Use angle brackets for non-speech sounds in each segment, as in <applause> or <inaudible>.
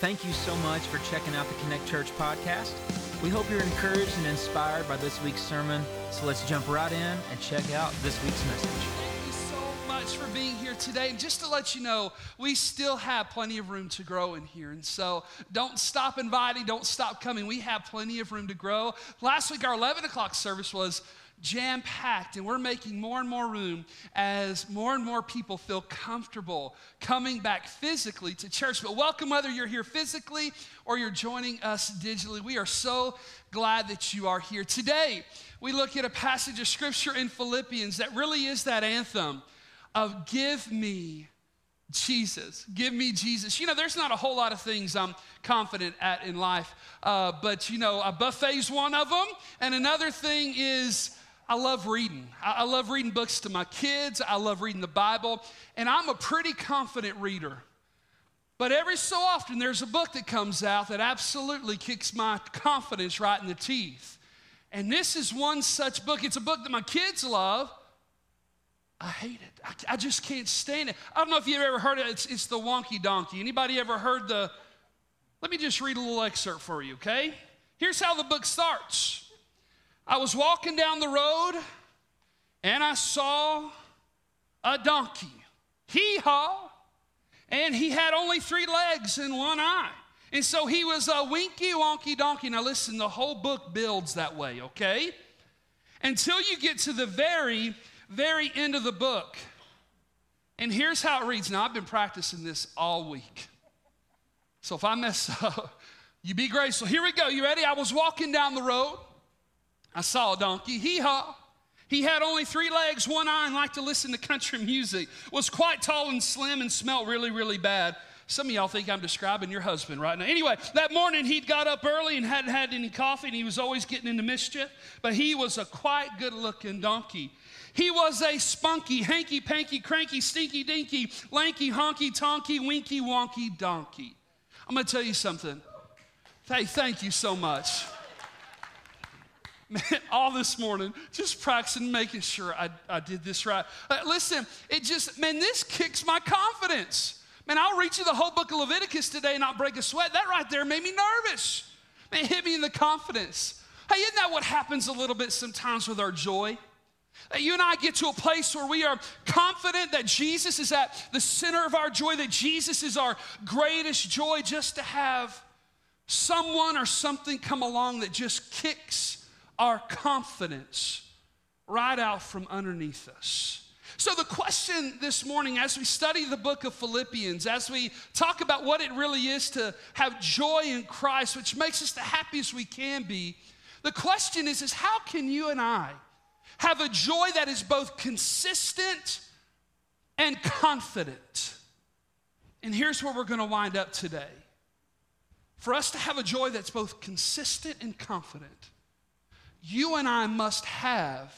Thank you so much for checking out the Connect Church podcast. We hope you're encouraged and inspired by this week's sermon. So let's jump right in and check out this week's message. Thank you so much for being here today. And just to let you know, we still have plenty of room to grow in here. And so don't stop inviting, don't stop coming. We have plenty of room to grow. Last week, our 11 o'clock service was jam packed, and we're making more and more room as more and more people feel comfortable coming back physically to church. But welcome, whether you're here physically or you're joining us digitally. We are so glad that you are here. Today, we look at a passage of scripture in Philippians that really is that anthem of give me Jesus. Give me Jesus. You know, there's not a whole lot of things I'm confident at in life, uh, but you know, a buffet's one of them, and another thing is I love reading. I love reading books to my kids. I love reading the Bible. And I'm a pretty confident reader. But every so often, there's a book that comes out that absolutely kicks my confidence right in the teeth. And this is one such book. It's a book that my kids love. I hate it. I, I just can't stand it. I don't know if you've ever heard it. It's, it's the Wonky Donkey. Anybody ever heard the? Let me just read a little excerpt for you, okay? Here's how the book starts. I was walking down the road and I saw a donkey. Hee haw. And he had only three legs and one eye. And so he was a winky wonky donkey. Now, listen, the whole book builds that way, okay? Until you get to the very, very end of the book. And here's how it reads. Now, I've been practicing this all week. So if I mess <laughs> up, you be graceful. Here we go. You ready? I was walking down the road I saw a donkey, hee haw. He had only three legs, one eye, and liked to listen to country <laughs> music. Was quite tall and slim and smelled really, really bad. Some of y'all think I'm describing your husband right now. Anyway, that morning he'd got up early and hadn't had any coffee, and he was always getting into mischief. But he was a quite good looking donkey. He was a spunky, hanky panky, cranky, stinky dinky, lanky, honky tonky, winky wonky donkey. I'm gonna tell you something. Hey, thank you so much <laughs> all this morning, just practicing, making sure I, I did this right. Uh, listen, it just, man, this kicks my confidence. Man, I'll read you the whole book of Leviticus today and not break a sweat. That right there made me nervous. Man, it hit me in the confidence. Hey, isn't that what happens a little bit sometimes with our joy? That you and I get to a place where we are confident that Jesus is at the center of our joy, that Jesus is our greatest joy, just to have someone or something come along that just kicks our confidence right out from underneath us. So, the question this morning, as we study the book of Philippians, as we talk about what it really is to have joy in Christ, which makes us the happiest we can be, the question is, is how can you and I have a joy that is both consistent and confident? And here's where we're going to wind up today. For us to have a joy that's both consistent and confident, you and I must have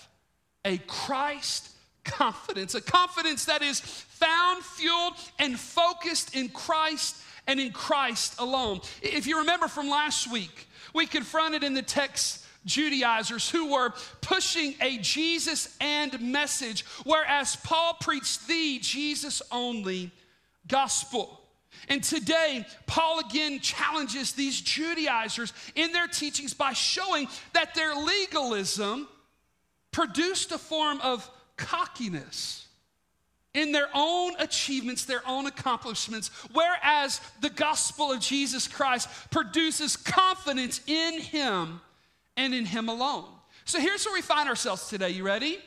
a Christ confidence, a confidence that is found, fueled, and focused in Christ and in Christ alone. If you remember from last week, we confronted in the text Judaizers who were pushing a Jesus and message, whereas Paul preached the Jesus only gospel. And today, Paul again challenges these Judaizers in their teachings by showing that their legalism produced a form of cockiness in their own achievements, their own accomplishments, whereas the gospel of Jesus Christ produces confidence in Him and in Him alone. So here's where we find ourselves today. You ready?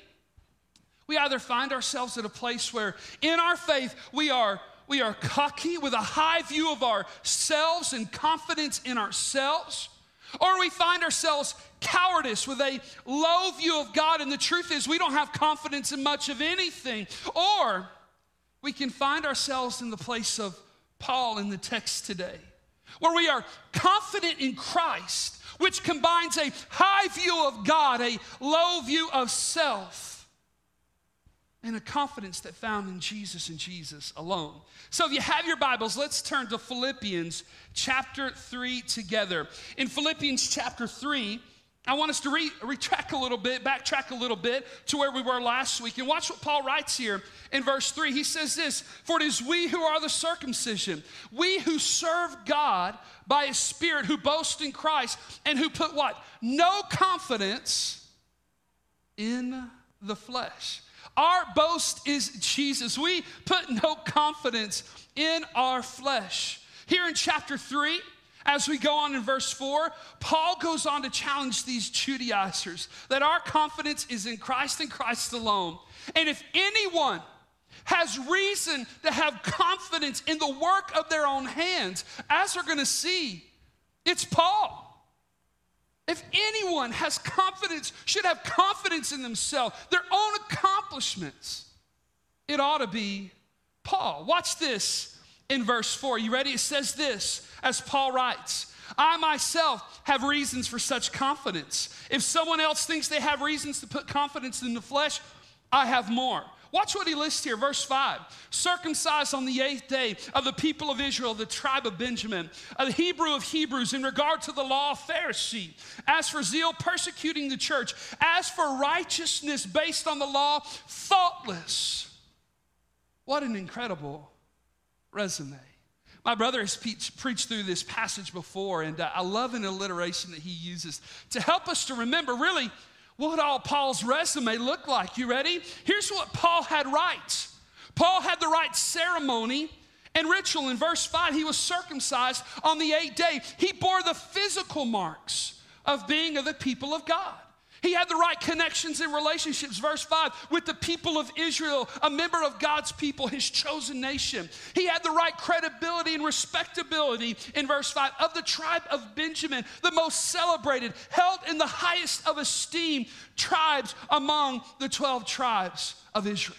We either find ourselves at a place where in our faith we are we are cocky with a high view of ourselves and confidence in ourselves, or we find ourselves cowardice with a low view of God, and the truth is we don't have confidence in much of anything, or we can find ourselves in the place of Paul in the text today, where we are confident in Christ, which combines a high view of God, a low view of self and a confidence that found in Jesus and Jesus alone. So if you have your Bibles, let's turn to Philippians chapter 3 together. In Philippians chapter 3, I want us to re- retrack a little bit, backtrack a little bit to where we were last week. And watch what Paul writes here in verse 3. He says this For it is we who are the circumcision, we who serve God by his Spirit, who boast in Christ, and who put what? No confidence in the flesh. Our boast is Jesus. We put no confidence in our flesh. Here in chapter 3, as we go on in verse 4, Paul goes on to challenge these Judaizers that our confidence is in Christ and Christ alone. And if anyone has reason to have confidence in the work of their own hands, as we're going to see, it's Paul. If anyone has confidence, should have confidence in themselves, their own accomplishments, it ought to be Paul. Watch this in verse 4. You ready? It says this as Paul writes I myself have reasons for such confidence. If someone else thinks they have reasons to put confidence in the flesh, I have more. Watch what he lists here, verse 5. Circumcised on the eighth day of the people of Israel, the tribe of Benjamin, a Hebrew of Hebrews, in regard to the law, Pharisee. As for zeal, persecuting the church. As for righteousness based on the law, faultless. What an incredible resume. My brother has preached through this passage before, and uh, I love an alliteration that he uses to help us to remember really what all Paul's resume looked like. You ready? Here's what Paul had right Paul had the right ceremony and ritual. In verse 5, he was circumcised on the eighth day, he bore the physical marks of being of the people of God. He had the right connections and relationships, verse 5, with the people of Israel, a member of God's people, his chosen nation. He had the right credibility and respectability, in verse 5, of the tribe of Benjamin, the most celebrated, held in the highest of esteem tribes among the 12 tribes of Israel.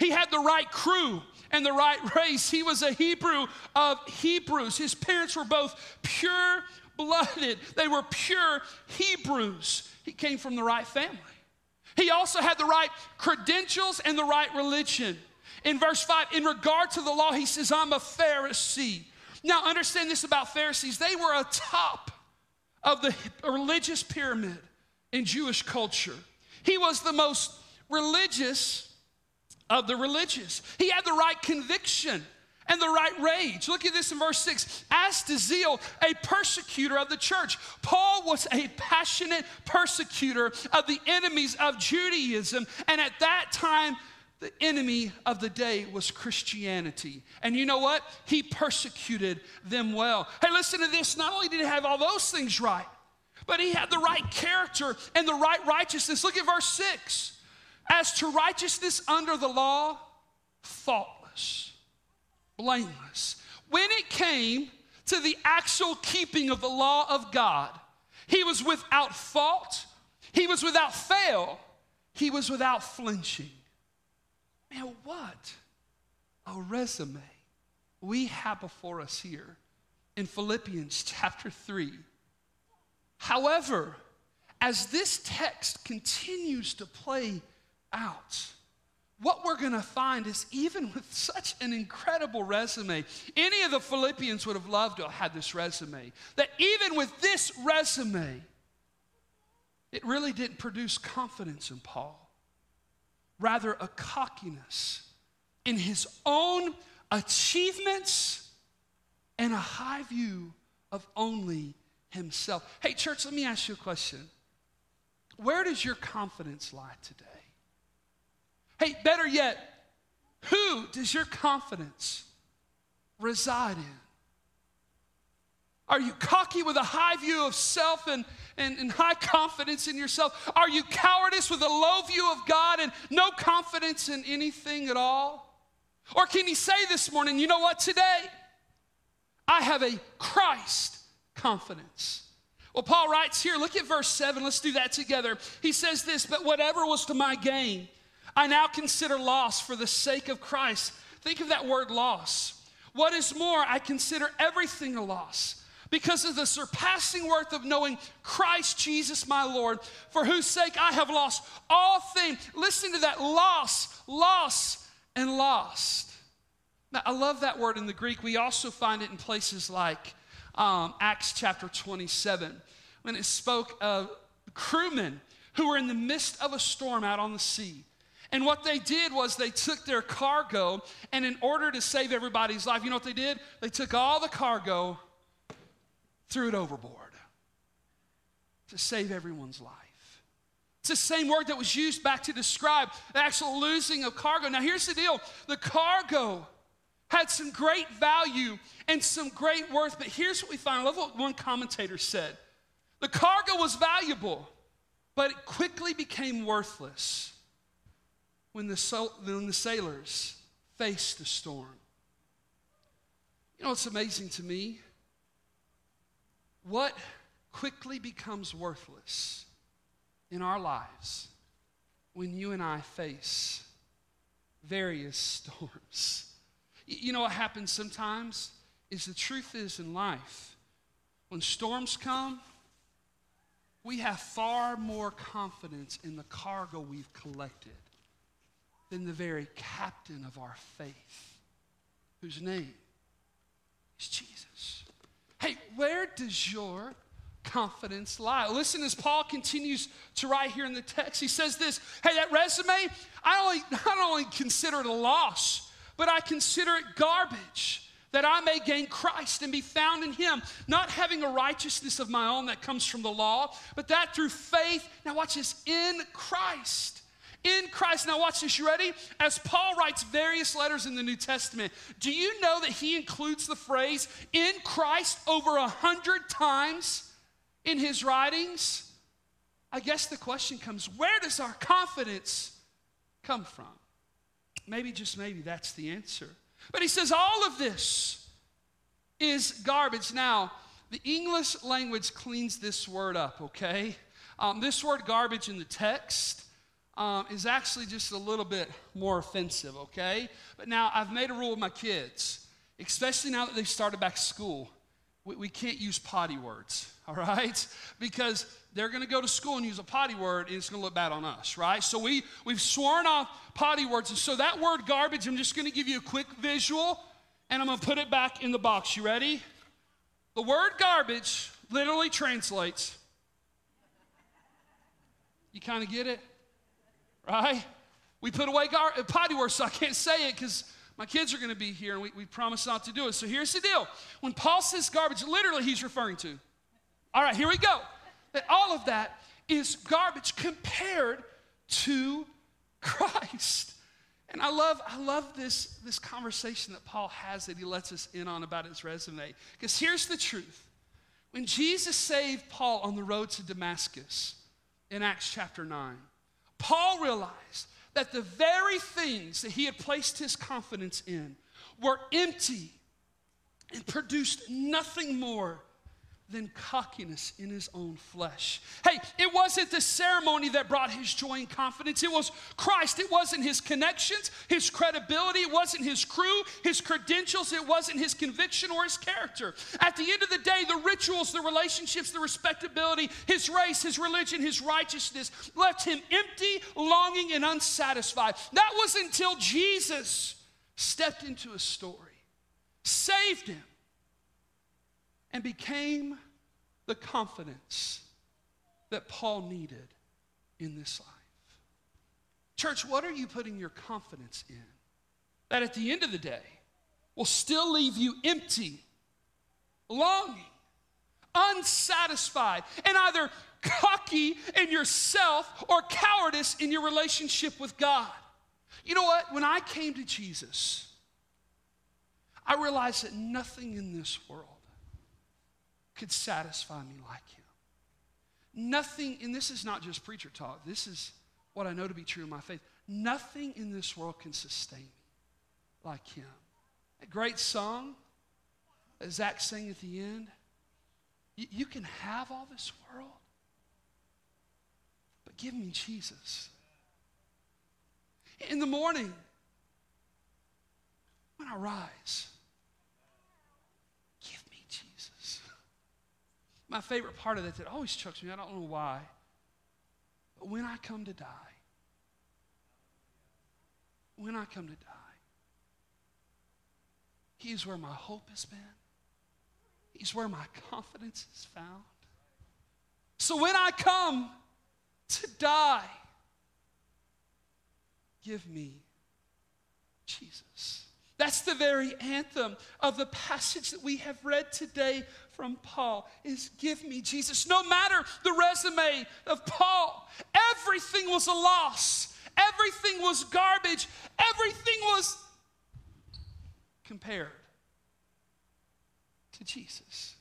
He had the right crew and the right race. He was a Hebrew of Hebrews. His parents were both pure blooded, they were pure Hebrews. He came from the right family. He also had the right credentials and the right religion. In verse 5, in regard to the law, he says, I'm a Pharisee. Now, understand this about Pharisees. They were a top of the religious pyramid in Jewish culture. He was the most religious of the religious. He had the right conviction and the right rage. Look at this in verse 6. As to zeal, a persecutor of the church. Paul was a passionate persecutor of the enemies of Judaism, and at that time, the enemy of the day was Christianity. And you know what? He persecuted them well. Hey, listen to this. Not only did he have all those things right, but he had the right character and the right righteousness. Look at verse 6. As to righteousness under the law, faultless blameless. When it came to the actual keeping of the law of God, he was without fault, he was without fail, he was without flinching. Man, what a resume we have before us here in Philippians chapter 3. However, as this text continues to play out, what we're going to find is even with such an incredible resume, any of the Philippians would have loved to have had this resume, that even with this resume, it really didn't produce confidence in Paul. Rather, a cockiness in his own achievements and a high view of only himself. Hey, church, let me ask you a question. Where does your confidence lie today? Hey, better yet, who does your confidence reside in? Are you cocky with a high view of self and, and, and, high confidence in yourself? Are you cowardice with a low view of God and no confidence in anything at all? Or can you say this morning, you know what, today I have a Christ confidence? Well, Paul writes here, look at verse 7. Let's do that together. He says this, but whatever was to my gain, I now consider loss for the sake of Christ. Think of that word loss. What is more, I consider everything a loss because of the surpassing worth of knowing Christ Jesus my Lord, for whose sake I have lost all things. Listen to that loss, loss, and lost. Now, I love that word in the Greek. We also find it in places like um, Acts chapter 27 when it spoke of crewmen who were in the midst of a storm out on the sea. And what they did was they took their cargo, and in order to save everybody's life, you know what they did? They took all the cargo, threw it overboard to save everyone's life. It's the same word that was used back to describe the actual losing of cargo. Now, here's the deal the cargo had some great value and some great worth, but here's what we find. I love what one commentator said the cargo was valuable, but it quickly became worthless when the, when the sailors faced the storm. You know what's amazing to me? What quickly becomes worthless in our lives when you and I face various <laughs> storms. You know what happens sometimes is the truth is in life, when storms come, we have far more confidence in the cargo we've collected than the very captain of our faith, whose name is Jesus. Hey, where does your confidence lie. Listen as Paul continues to write here in the text. He says this Hey, that resume, I only, not only consider it a loss, but I consider it garbage that I may gain Christ and be found in Him, not having a righteousness of my own that comes from the law, but that through faith, now watch this, in Christ. In Christ. Now, watch this. You ready? As Paul writes various letters in the New Testament, do you know that he includes the phrase in Christ over a hundred times? in his writings, I guess the question comes where does our confidence come from? Maybe, just maybe, that's the answer. But he says all of this is garbage. Now, the English language cleans this word up, okay? Um, this word garbage in the text um, is actually just a little bit more offensive, okay? But now I've made a rule with my kids, especially now that they've started back school. We, we can't use potty words <laughs> all right? Because they're going to go to school and use a potty word and it's going to look bad on us, right? So we, we've sworn off potty words. And so that word garbage, I'm just going to give you a quick visual and I'm going to put it back in the box. You ready? The word garbage literally translates. You kind of get it? Right? We put away gar- uh, potty words, so I can't say it because my kids are going to be here and we, we promise not to do it. So here's the deal. When Paul says garbage, literally he's referring to all right, here we go. That all of that is garbage compared to Christ. And I love, I love this, this conversation that Paul has that he lets us in on about his resume. Because here's the truth. When Jesus saved Paul on the road to Damascus in Acts chapter 9, Paul realized that the very things that he had placed his confidence in were empty and produced nothing more than cockiness in his own flesh. Hey, it wasn't the ceremony that brought his joy and confidence. It was Christ. It wasn't his connections, his credibility. It wasn't his crew, his credentials. It wasn't his conviction or his character. At the end of the day, the rituals, the relationships, the respectability, his race, his religion, his righteousness left him empty, longing, and unsatisfied. That was until Jesus stepped into a story, saved him and became the confidence that Paul needed in this life. Church, what are you putting your confidence in? That at the end of the day will still leave you empty, longing, unsatisfied, and either cocky in yourself or cowardice in your relationship with God. You know what? When I came to Jesus, I realized that nothing in this world could satisfy me like him. Nothing, and this is not just preacher talk, this is what I know to be true in my faith. Nothing in this world can sustain me like him. A great song that Zach sang at the end. You, you can have all this world, but give me Jesus. In the morning, when I rise, my favorite part of that that always chucks me, I don't know why. But when I come to die, when I come to die, He's where my hope has been. He's where my confidence is found. So when I come to die, give me Jesus. That's the very anthem of the passage that we have read today from Paul is give me Jesus. No matter the resume of Paul, everything was a loss. Everything was garbage. Everything was compared to Jesus.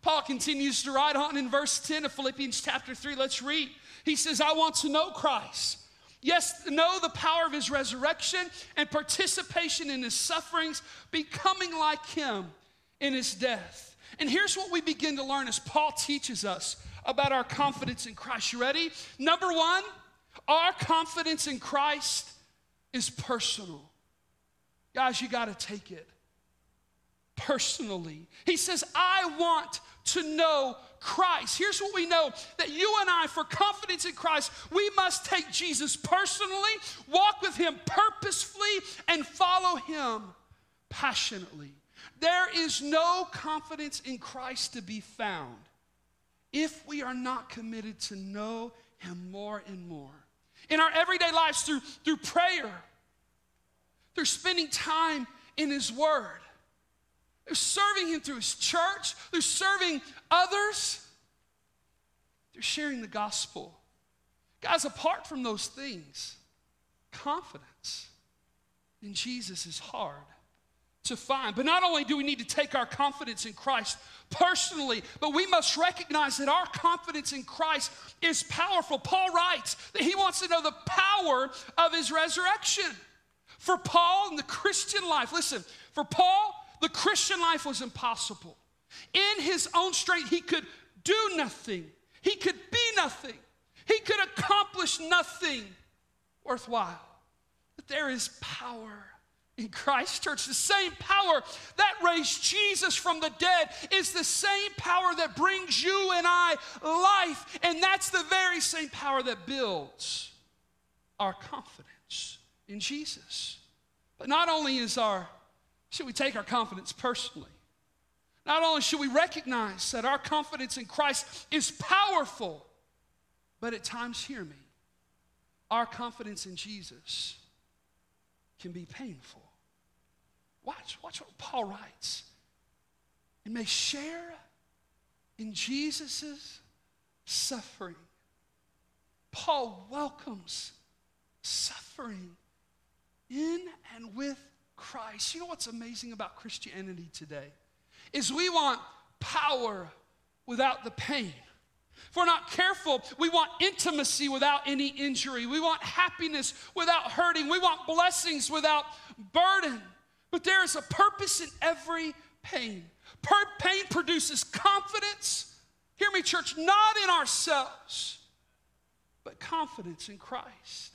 Paul continues to write on in verse 10 of Philippians chapter 3. Let's read. He says, I want to know Christ. Yes, know the power of his resurrection and participation in his sufferings, becoming like him in his death. And here's what we begin to learn as Paul teaches us about our confidence in Christ. You ready? Number one, our confidence in Christ is personal. Guys, you got to take it personally. He says, I want to know Christ. Here's what we know that you and I, for confidence in Christ, we must take Jesus personally, walk with him purposefully, and follow him passionately. There is no confidence in Christ to be found if we are not committed to know him more and more. In our everyday lives, through, through prayer, through spending time in his word, they're serving Him through His church, they're serving others, they're sharing the gospel. Guys, apart from those things, confidence in Jesus is hard to find. But not only do we need to take our confidence in Christ personally, but we must recognize that our confidence in Christ is powerful. Paul writes that he wants to know the power of his resurrection. For Paul in the Christian life, listen, for Paul, the Christian life was impossible. In his own strength, he could do nothing, he could be nothing, he could accomplish nothing worthwhile. But there is power in Christ Church. The same power that raised Jesus from the dead is the same power that brings you and I life. And that's the very same power that builds our confidence in Jesus. But not only is our should we take our confidence personally. Not only should we recognize that our confidence in Christ is powerful, but at times, hear me, our confidence in Jesus can be painful. Watch, watch what Paul writes. And may share in Jesus' suffering. Paul welcomes suffering in and with Christ. You know what's amazing about Christianity today? Is we want power without the pain. If we're not careful, we want intimacy without any injury. We want happiness without hurting. We want blessings without burden. But there is a purpose in every pain. Per- pain produces confidence. Hear me, church, not in ourselves, but confidence in Christ.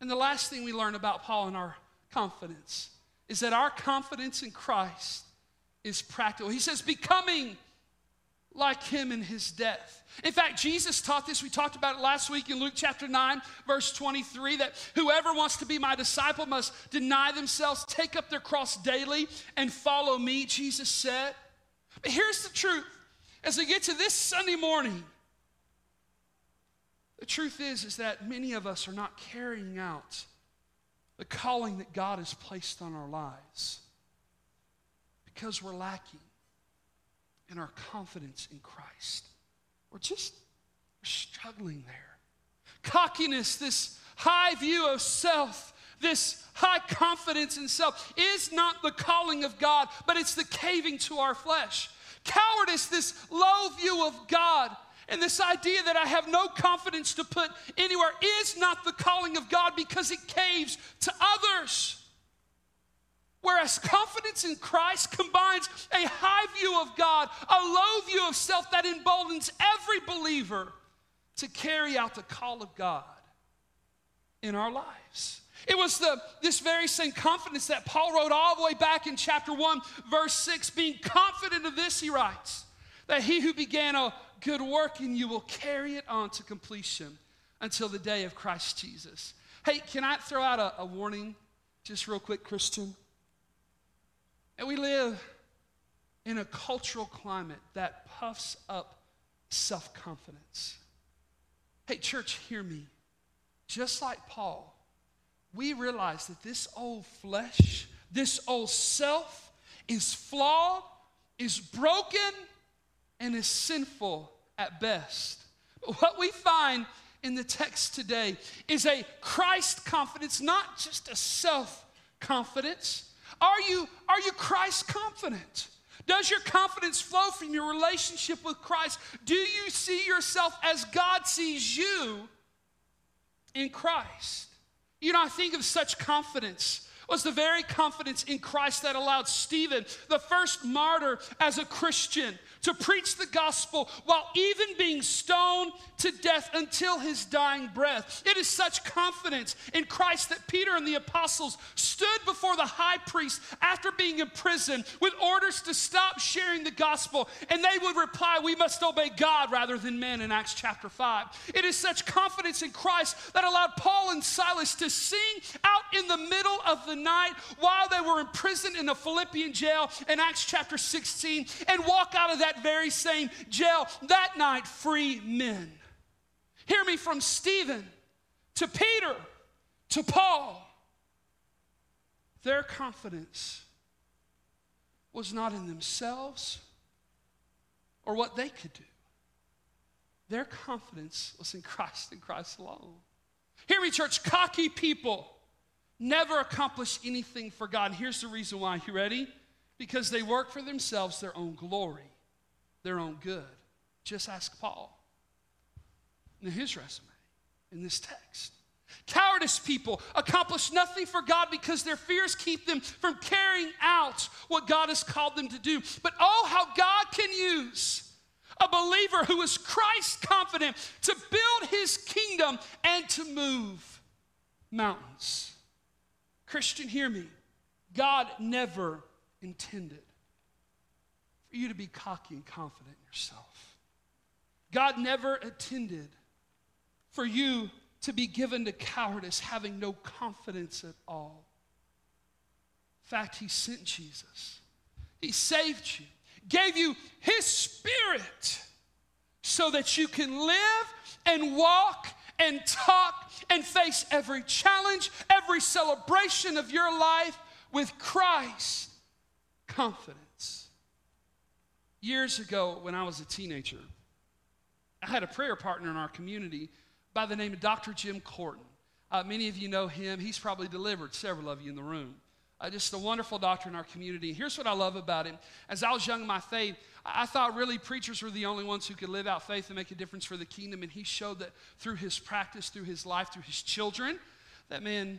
And the last thing we learn about Paul in our confidence is that our confidence in Christ is practical. He says, becoming like him in his death. In fact, Jesus taught this. We talked about it last week in Luke chapter 9, verse 23 that whoever wants to be my disciple must deny themselves, take up their cross daily, and follow me, Jesus said. But here's the truth as we get to this Sunday morning, the truth is, is that many of us are not carrying out the calling that God has placed on our lives because we're lacking in our confidence in Christ. We're just we're struggling there. Cockiness, this high view of self, this high confidence in self is not the calling of God, but it's the caving to our flesh. Cowardice, this low view of God, and this idea that I have no confidence to put anywhere is not the calling of God because it caves to others. Whereas confidence in Christ combines a high view of God, a low view of self that emboldens every believer to carry out the call of God in our lives. It was the, this very same confidence that Paul wrote all the way back in chapter 1, verse 6. Being confident of this, he writes, that he who began a good work in you will carry it on to completion until the day of Christ Jesus. Hey, can I throw out a, a warning just real quick, Christian? And we live in a cultural climate that puffs up self confidence. Hey, church, hear me. Just like Paul, we realize that this old flesh, this old self, is flawed, is broken, and is sinful at best. But what we find in the text today is a Christ confidence, not just a self confidence. Are you, are you Christ confident? Does your confidence flow from your relationship with Christ? Do you see yourself as God sees you in Christ? You know, I think of such confidence was the very confidence in Christ that allowed Stephen, the first martyr as a Christian, to preach the gospel while even being stoned to death until his dying breath. It is such confidence in Christ that Peter and the apostles stood before the high priest after being imprisoned with orders to stop sharing the gospel, and they would reply, We must obey God rather than men in Acts chapter 5. It is such confidence in Christ that allowed Paul and Silas to sing out in the middle of the night while they were imprisoned in the Philippian jail in Acts chapter 16 and walk out of that that very same jail that night free men. Hear me from Stephen to Peter to Paul. Their confidence was not in themselves or what they could do. Their confidence was in Christ and Christ alone. Hear me, church, cocky people never accomplish anything for God. And here's the reason why. You ready? Because they work for themselves, their own glory their own good. Just ask Paul in his resume in this text. Cowardice people accomplish nothing for God because their fears keep them from carrying out what God has called them to do. But oh, how God can use a believer who is Christ confident to build his kingdom and to move mountains. Christian, hear me. God never intended for you to be cocky and confident in yourself. God never intended for you to be given to cowardice, having no confidence at all. In fact, He sent Jesus, He saved you, gave you His Spirit so that you can live and walk and talk and face every challenge, every celebration of your life with Christ confidence. years ago when I was a teenager, I had a prayer partner in our community by the name of Dr. Jim Corton. Uh, many of you know him. He's probably delivered several of you in the room. Uh, just a wonderful doctor in our community. Here's what I love about him. As I was young in my faith, I, thought really preachers were the only ones who could live out faith and make a difference for the kingdom. And he showed that through his practice, through his life, through his children, that man,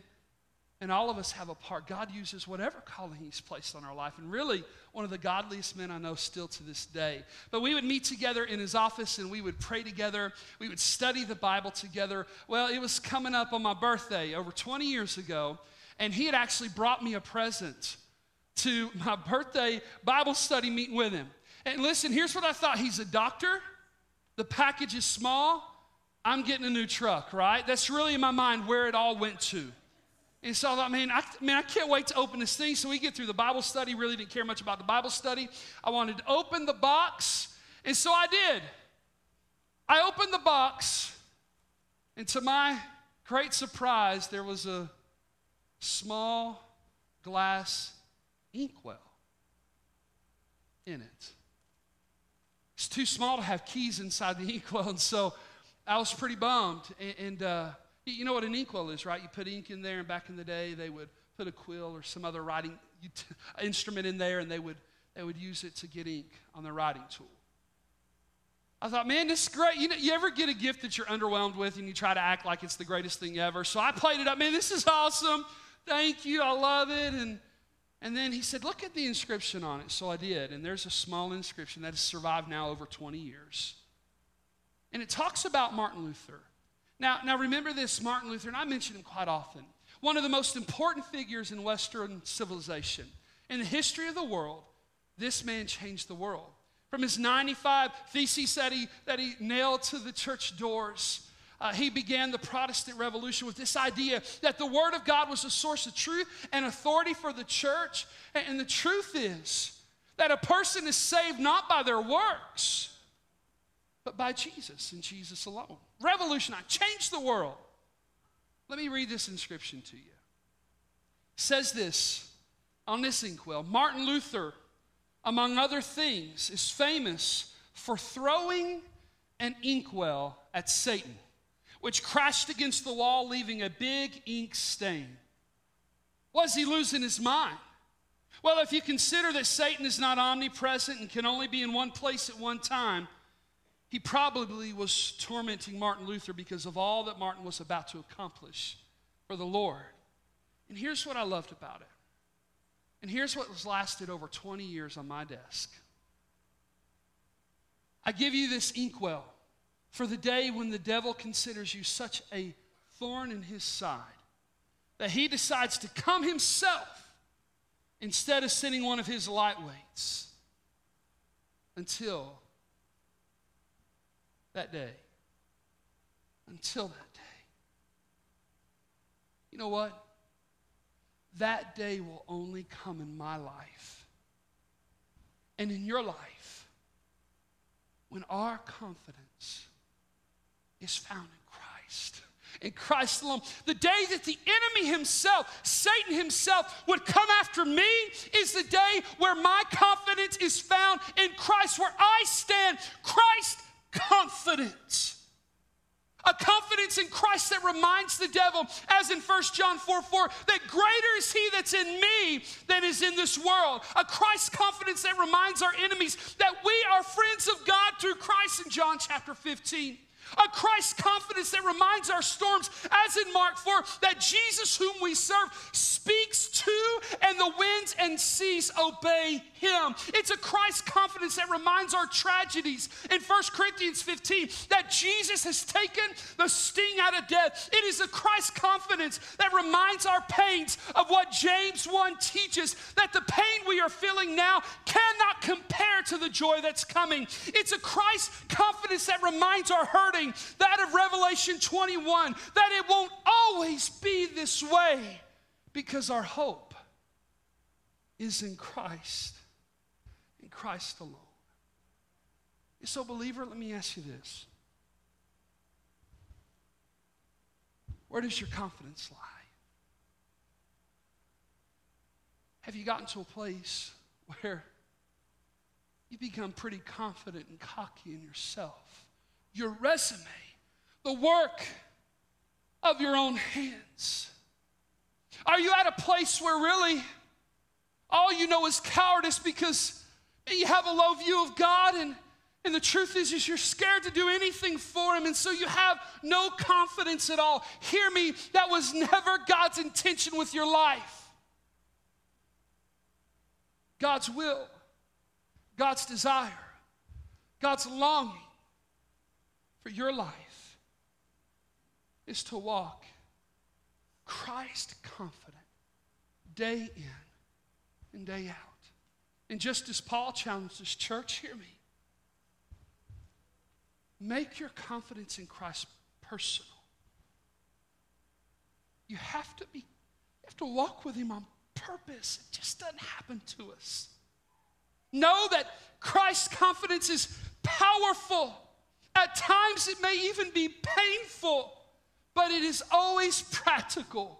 and all of us have a part. God uses whatever calling He's placed on our life. And really, one of the godliest men I know still to this day. But we would meet together in his office and we would pray together. We would study the Bible together. Well, it was coming up on my birthday over 20 years ago, and he had actually brought me a present to my birthday Bible study meeting with him. And listen, here's what I thought He's a doctor, the package is small. I'm getting a new truck, right? That's really in my mind where it all went to. And so I thought, man I, man, I can't wait to open this thing. So we get through the Bible study. Really didn't care much about the Bible study. I wanted to open the box. And so I did. I opened the box. And to my great surprise, there was a small glass inkwell in it. It's too small to have keys inside the <laughs> inkwell. And so I was pretty bummed. And, and uh, you know what an inkwell is, right? You put ink in there, and back in the day, they would put a quill or some other writing <laughs> instrument in there, and they would, they would use it to get ink on their writing tool. I thought, man, this is great. You, know, you ever get a gift that you're underwhelmed with and you try to act like it's the greatest thing ever? So I played it up. Man, this is awesome. Thank you. I love it. And, and then he said, look at the inscription on it. So I did. And there's a small inscription that has survived now over 20 years. And it talks about Martin Luther. Now, now remember this Martin Luther, and I mention him quite often. One of the most important figures in Western civilization. In the history of the world, this man changed the world. From his 95 theses that he, that he nailed to the church doors, uh, he began the Protestant Revolution with this idea that the Word of God was a source of truth and authority for the church. And, and the truth is that a person is saved not by their works, but by Jesus and Jesus alone. Revolutionize, change the world. Let me read this inscription to you. It says this on this inkwell Martin Luther, among other things, is famous for throwing an inkwell at Satan, which crashed against the wall, leaving a big ink stain. Was he losing his mind? Well, if you consider that Satan is not omnipresent and can only be in one place at one time, he probably was tormenting Martin Luther because of all that Martin was about to accomplish for the Lord. And here's what I loved about it. And here's what has lasted over 20 years on my desk. I give you this inkwell for the day when the devil considers you such a thorn in his side that he decides to come himself instead of sending one of his lightweights until that day. Until that day. You know what? That day will only come in my life and in your life when our confidence is found in Christ. In Christ alone. The day that the enemy himself, Satan himself, would come after me is the day where my confidence is found in Christ, where I stand Christ confidence. A confidence in Christ that reminds the devil, as in 1 John 4 4, that greater is he that's in me than is in this world. A Christ confidence that reminds our enemies that we are friends of God through Christ in John chapter 15. A Christ confidence that reminds our storms, as in Mark 4, that Jesus, whom we serve, speaks to and the winds and seas obey him. It's a Christ confidence that reminds our tragedies in 1 Corinthians 15 that Jesus has taken the sting out of death. It is a Christ confidence that reminds our pains of what James 1 teaches that the pain we are feeling now cannot compare to the joy that's coming. It's a Christ confidence that reminds our hurting that of Revelation 21, that it won't always be this way because our hope is in Christ, in Christ alone. So, believer, let me ask you this Where does your confidence lie? Have you gotten to a place <laughs> where you become pretty confident and cocky in yourself? your resume, the work of your own hands? Are you at a place where really all you know is cowardice because you have a low view of God and and the truth is, is you're scared to do anything for him, and so you have no confidence at all. Hear me, that was never God's intention with your life. God's will, God's desire, God's longing for your life is to walk Christ confident day in and day out. And just as Paul challenged this church, hear me. Make your confidence in Christ personal. You have to be, you have to walk with him on purpose. It just doesn't happen to us. Know that Christ's confidence is powerful. At times it may even be painful, but it is always practical,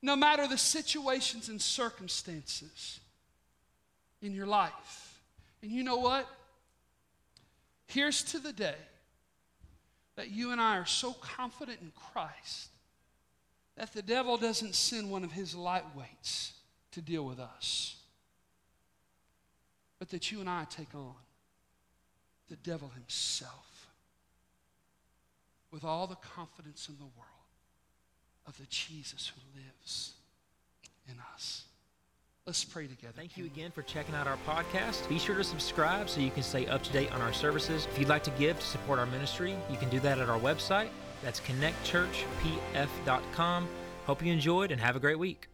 no matter the situations and circumstances in your life. And you know what? Here's to the day that you and I are so confident in Christ that the devil doesn't send one of his lightweights to deal with us, but that you and I take on the devil himself with all the confidence in the world of the Jesus who lives in us. Let's pray together. Thank you again for checking out our podcast. Be sure to subscribe so you can stay up to date on our services. If you'd like to give to support our ministry, you can do that at our website. That's connectchurchpf.com. Hope you enjoyed and have a great week.